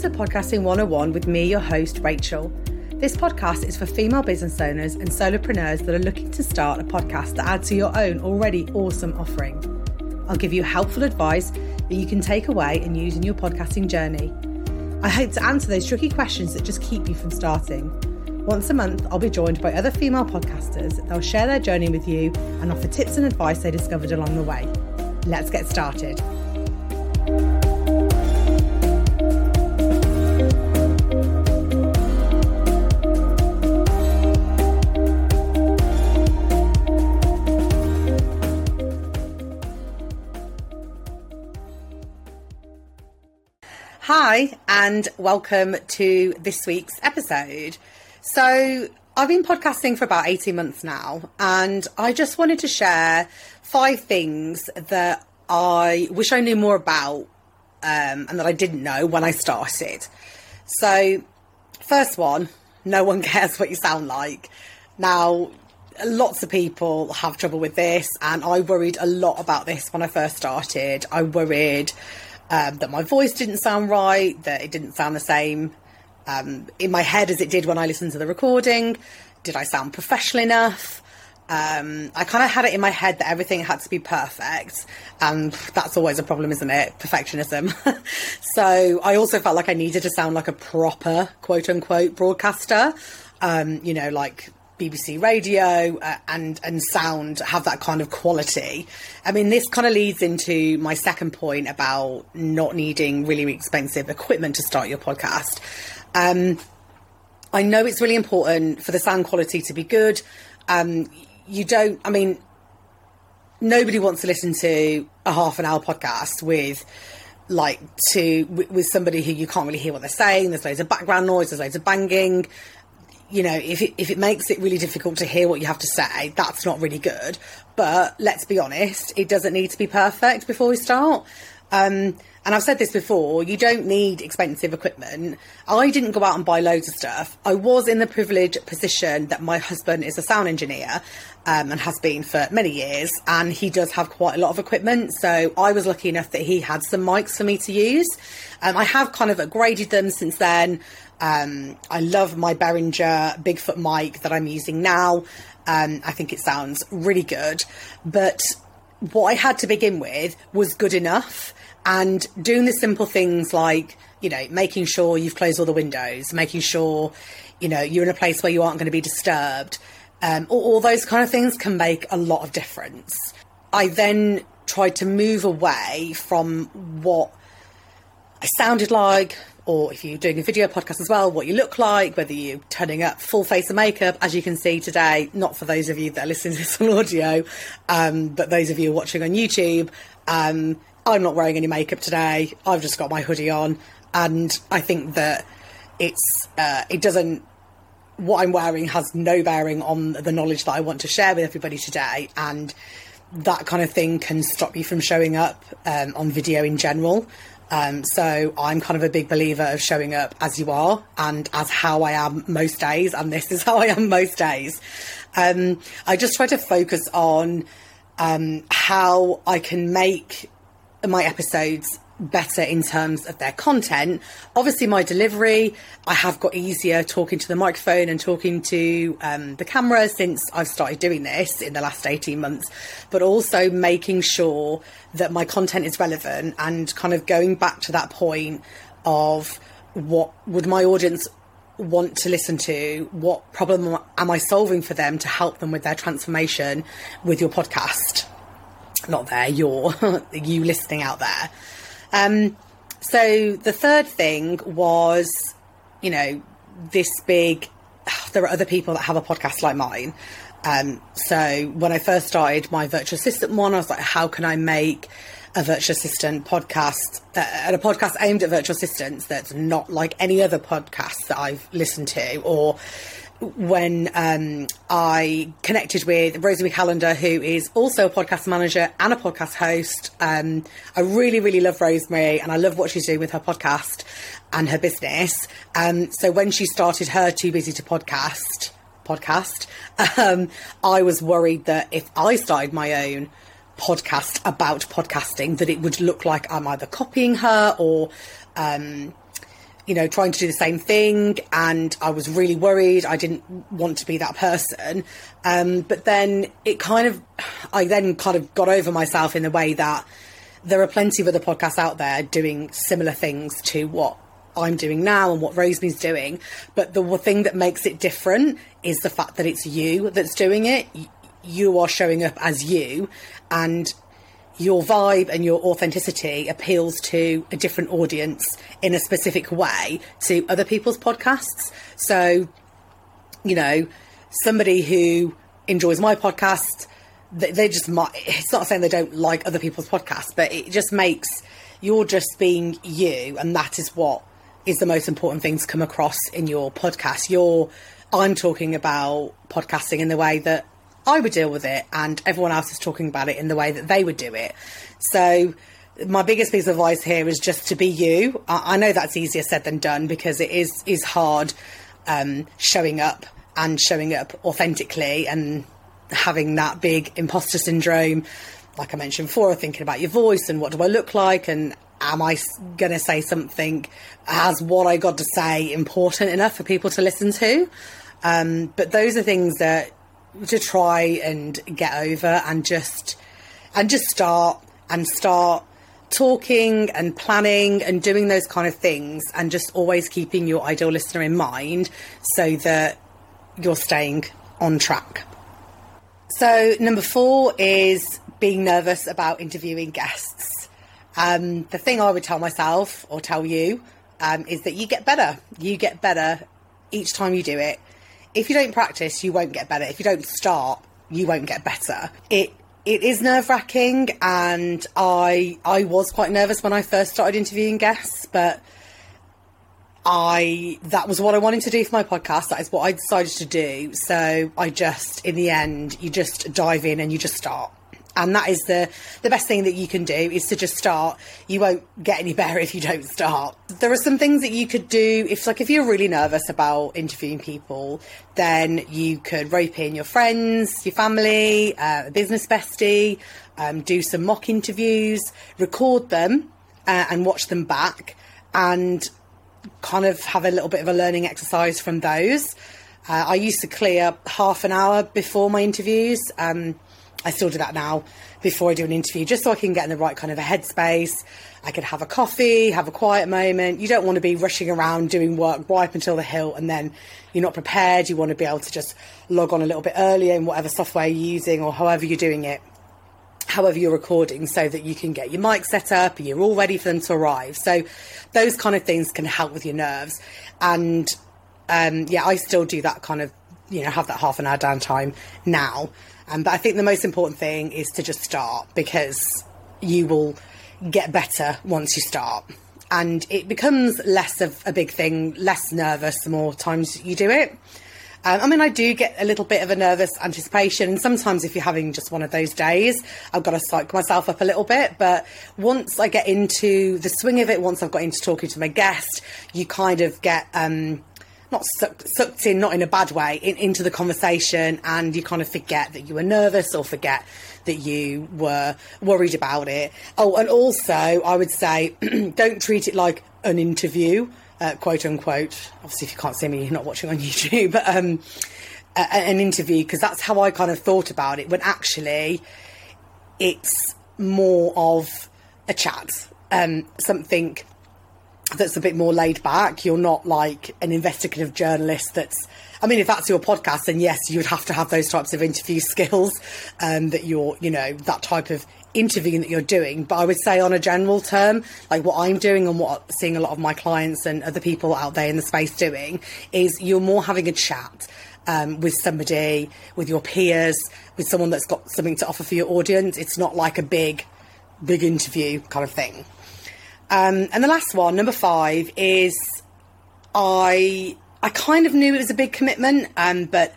to Podcasting 101 with me, your host, Rachel. This podcast is for female business owners and solopreneurs that are looking to start a podcast to add to your own already awesome offering. I'll give you helpful advice that you can take away and use in your podcasting journey. I hope to answer those tricky questions that just keep you from starting. Once a month, I'll be joined by other female podcasters. They'll share their journey with you and offer tips and advice they discovered along the way. Let's get started. Hi, and welcome to this week's episode. So, I've been podcasting for about 18 months now, and I just wanted to share five things that I wish I knew more about um, and that I didn't know when I started. So, first one no one cares what you sound like. Now, lots of people have trouble with this, and I worried a lot about this when I first started. I worried um, that my voice didn't sound right, that it didn't sound the same um, in my head as it did when I listened to the recording. Did I sound professional enough? Um, I kind of had it in my head that everything had to be perfect, and that's always a problem, isn't it? Perfectionism. so I also felt like I needed to sound like a proper quote unquote broadcaster. Um, you know, like BBC radio uh, and and sound have that kind of quality. I mean, this kind of leads into my second point about not needing really expensive equipment to start your podcast. Um, I know it's really important for the sound quality to be good. Um, you don't. I mean, nobody wants to listen to a half an hour podcast with like to with somebody who you can't really hear what they're saying. There's loads of background noise. There's loads of banging you know, if it, if it makes it really difficult to hear what you have to say, that's not really good. But let's be honest, it doesn't need to be perfect before we start. Um, and I've said this before, you don't need expensive equipment. I didn't go out and buy loads of stuff. I was in the privileged position that my husband is a sound engineer um, and has been for many years, and he does have quite a lot of equipment. So I was lucky enough that he had some mics for me to use. Um, I have kind of upgraded them since then. Um, I love my Behringer Bigfoot mic that I'm using now. Um, I think it sounds really good. But what I had to begin with was good enough. And doing the simple things like, you know, making sure you've closed all the windows, making sure, you know, you're in a place where you aren't going to be disturbed. Um, all, all those kind of things can make a lot of difference. I then tried to move away from what I sounded like, or if you're doing a video podcast as well, what you look like, whether you're turning up full face of makeup, as you can see today, not for those of you that are listening to this on audio, um, but those of you watching on YouTube, um, I'm not wearing any makeup today. I've just got my hoodie on, and I think that it's uh, it doesn't. What I'm wearing has no bearing on the knowledge that I want to share with everybody today, and that kind of thing can stop you from showing up um, on video in general. Um, so I'm kind of a big believer of showing up as you are and as how I am most days, and this is how I am most days. Um, I just try to focus on um, how I can make my episodes better in terms of their content. Obviously, my delivery, I have got easier talking to the microphone and talking to um, the camera since I've started doing this in the last 18 months, but also making sure that my content is relevant and kind of going back to that point of what would my audience want to listen to? What problem am i solving for them to help them with their transformation with your podcast? Not there you're you listening out there um, so the third thing was, you know, this big. There are other people that have a podcast like mine. Um, so when I first started my virtual assistant one, I was like, how can I make a virtual assistant podcast uh, and a podcast aimed at virtual assistants that's not like any other podcast that I've listened to or when um, I connected with Rosemary Calendar, who is also a podcast manager and a podcast host. Um, I really, really love Rosemary and I love what she's doing with her podcast and her business. Um, so when she started her Too Busy to Podcast podcast, um, I was worried that if I started my own podcast about podcasting, that it would look like I'm either copying her or um, you know, trying to do the same thing, and I was really worried. I didn't want to be that person. Um, but then it kind of, I then kind of got over myself in the way that there are plenty of other podcasts out there doing similar things to what I'm doing now and what Rosemary's doing. But the thing that makes it different is the fact that it's you that's doing it. You are showing up as you, and your vibe and your authenticity appeals to a different audience in a specific way to other people's podcasts. So, you know, somebody who enjoys my podcast, they, they just might, it's not saying they don't like other people's podcasts, but it just makes you're just being you, and that is what is the most important thing to come across in your podcast. You're, I'm talking about podcasting in the way that I would deal with it, and everyone else is talking about it in the way that they would do it. So, my biggest piece of advice here is just to be you. I, I know that's easier said than done because it is is hard um, showing up and showing up authentically and having that big imposter syndrome. Like I mentioned before, thinking about your voice and what do I look like and am I going to say something? Has what I got to say important enough for people to listen to? Um, but those are things that to try and get over and just and just start and start talking and planning and doing those kind of things and just always keeping your ideal listener in mind so that you're staying on track. So, number four is being nervous about interviewing guests. Um, the thing I would tell myself or tell you um, is that you get better. You get better each time you do it if you don't practice, you won't get better. If you don't start, you won't get better. It it is nerve wracking, and I I was quite nervous when I first started interviewing guests, but I that was what I wanted to do for my podcast. That is what I decided to do. So I just, in the end, you just dive in and you just start and that is the the best thing that you can do is to just start. You won't get any better if you don't start. There are some things that you could do if like if you're really nervous about interviewing people then you could rope in your friends your family uh, a business bestie um, do some mock interviews record them uh, and watch them back and kind of have a little bit of a learning exercise from those. Uh, I used to clear half an hour before my interviews um, I still do that now before I do an interview, just so I can get in the right kind of a headspace. I could have a coffee, have a quiet moment. You don't want to be rushing around doing work right until the hilt and then you're not prepared. You want to be able to just log on a little bit earlier in whatever software you're using or however you're doing it, however you're recording, so that you can get your mic set up and you're all ready for them to arrive. So those kind of things can help with your nerves. And um, yeah, I still do that kind of, you know, have that half an hour downtime now. Um, but I think the most important thing is to just start because you will get better once you start. And it becomes less of a big thing, less nervous the more times you do it. Um, I mean, I do get a little bit of a nervous anticipation, and sometimes if you're having just one of those days, I've got to psych myself up a little bit. But once I get into the swing of it, once I've got into talking to my guest, you kind of get um, not sucked, sucked in, not in a bad way, in, into the conversation, and you kind of forget that you were nervous or forget that you were worried about it. Oh, and also, I would say, don't treat it like an interview, uh, quote unquote. Obviously, if you can't see me, you're not watching on YouTube, but um, a, an interview, because that's how I kind of thought about it, when actually it's more of a chat, um, something that's a bit more laid back. You're not like an investigative journalist that's I mean, if that's your podcast, then yes, you would have to have those types of interview skills, um, that you're, you know, that type of interviewing that you're doing. But I would say, on a general term, like what I'm doing and what I'm seeing a lot of my clients and other people out there in the space doing, is you're more having a chat. Um, with somebody, with your peers, with someone that's got something to offer for your audience. It's not like a big, big interview kind of thing. Um, and the last one, number five, is I I kind of knew it was a big commitment, um, but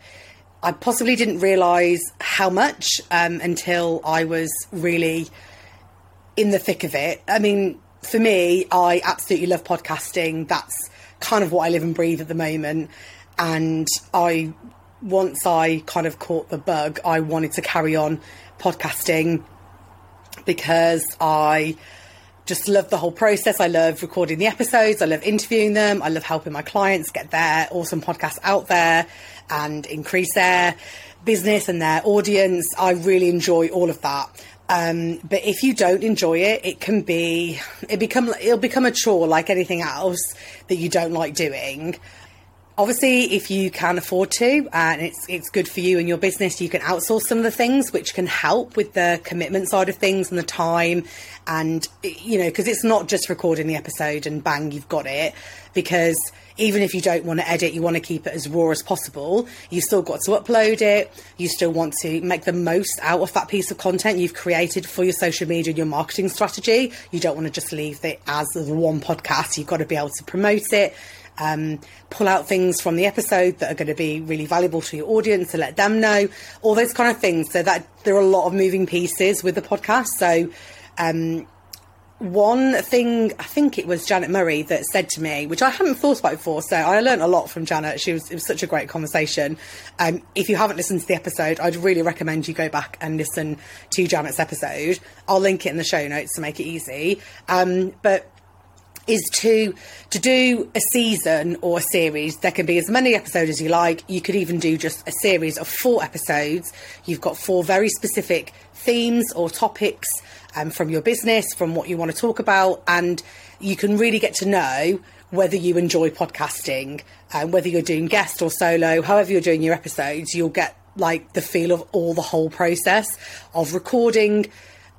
I possibly didn't realise how much um, until I was really in the thick of it. I mean, for me, I absolutely love podcasting. That's kind of what I live and breathe at the moment. And I, once I kind of caught the bug, I wanted to carry on podcasting because I just love the whole process. I love recording the episodes. I love interviewing them. I love helping my clients get their awesome podcasts out there and increase their business and their audience. I really enjoy all of that. Um, but if you don't enjoy it, it can be it become it'll become a chore like anything else that you don't like doing. Obviously, if you can afford to, and it's it's good for you and your business, you can outsource some of the things, which can help with the commitment side of things and the time, and you know, because it's not just recording the episode and bang, you've got it. Because even if you don't want to edit, you want to keep it as raw as possible. You've still got to upload it. You still want to make the most out of that piece of content you've created for your social media and your marketing strategy. You don't want to just leave it as the one podcast. You've got to be able to promote it um, pull out things from the episode that are going to be really valuable to your audience to let them know, all those kind of things. So that there are a lot of moving pieces with the podcast. So, um, one thing I think it was Janet Murray that said to me, which I hadn't thought about before. So I learned a lot from Janet. She was it was such a great conversation. Um, if you haven't listened to the episode, I'd really recommend you go back and listen to Janet's episode. I'll link it in the show notes to make it easy. Um, but is to to do a season or a series. There can be as many episodes as you like. You could even do just a series of four episodes. You've got four very specific themes or topics um, from your business from what you want to talk about and you can really get to know whether you enjoy podcasting and um, whether you're doing guest or solo however you're doing your episodes you'll get like the feel of all the whole process of recording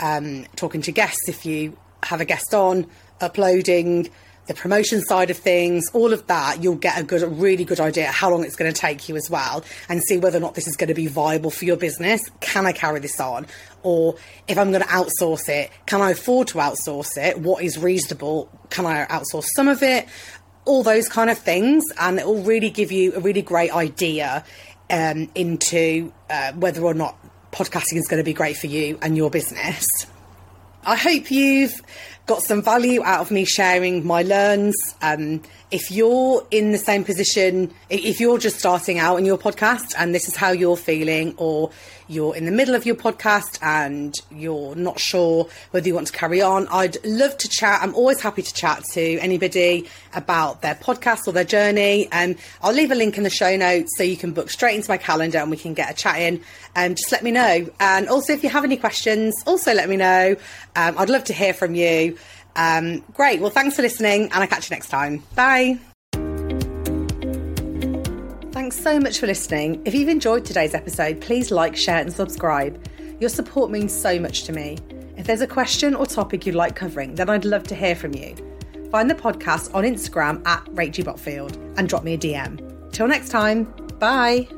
um, talking to guests if you have a guest on uploading, the promotion side of things, all of that, you'll get a good, a really good idea how long it's going to take you as well, and see whether or not this is going to be viable for your business. Can I carry this on? Or if I'm going to outsource it, can I afford to outsource it? What is reasonable? Can I outsource some of it? All those kind of things, and it will really give you a really great idea um, into uh, whether or not podcasting is going to be great for you and your business. I hope you've got some value out of me sharing my learns. Um, if you're in the same position, if you're just starting out in your podcast and this is how you're feeling, or you're in the middle of your podcast and you're not sure whether you want to carry on, I'd love to chat. I'm always happy to chat to anybody about their podcast or their journey. And um, I'll leave a link in the show notes so you can book straight into my calendar and we can get a chat in. And um, just let me know. And also, if you have any questions, also let me know. Um, I'd love to hear from you. Um, great. Well, thanks for listening, and I'll catch you next time. Bye. Thanks so much for listening. If you've enjoyed today's episode, please like, share, and subscribe. Your support means so much to me. If there's a question or topic you'd like covering, then I'd love to hear from you. Find the podcast on Instagram at Rachie Botfield and drop me a DM. Till next time, bye.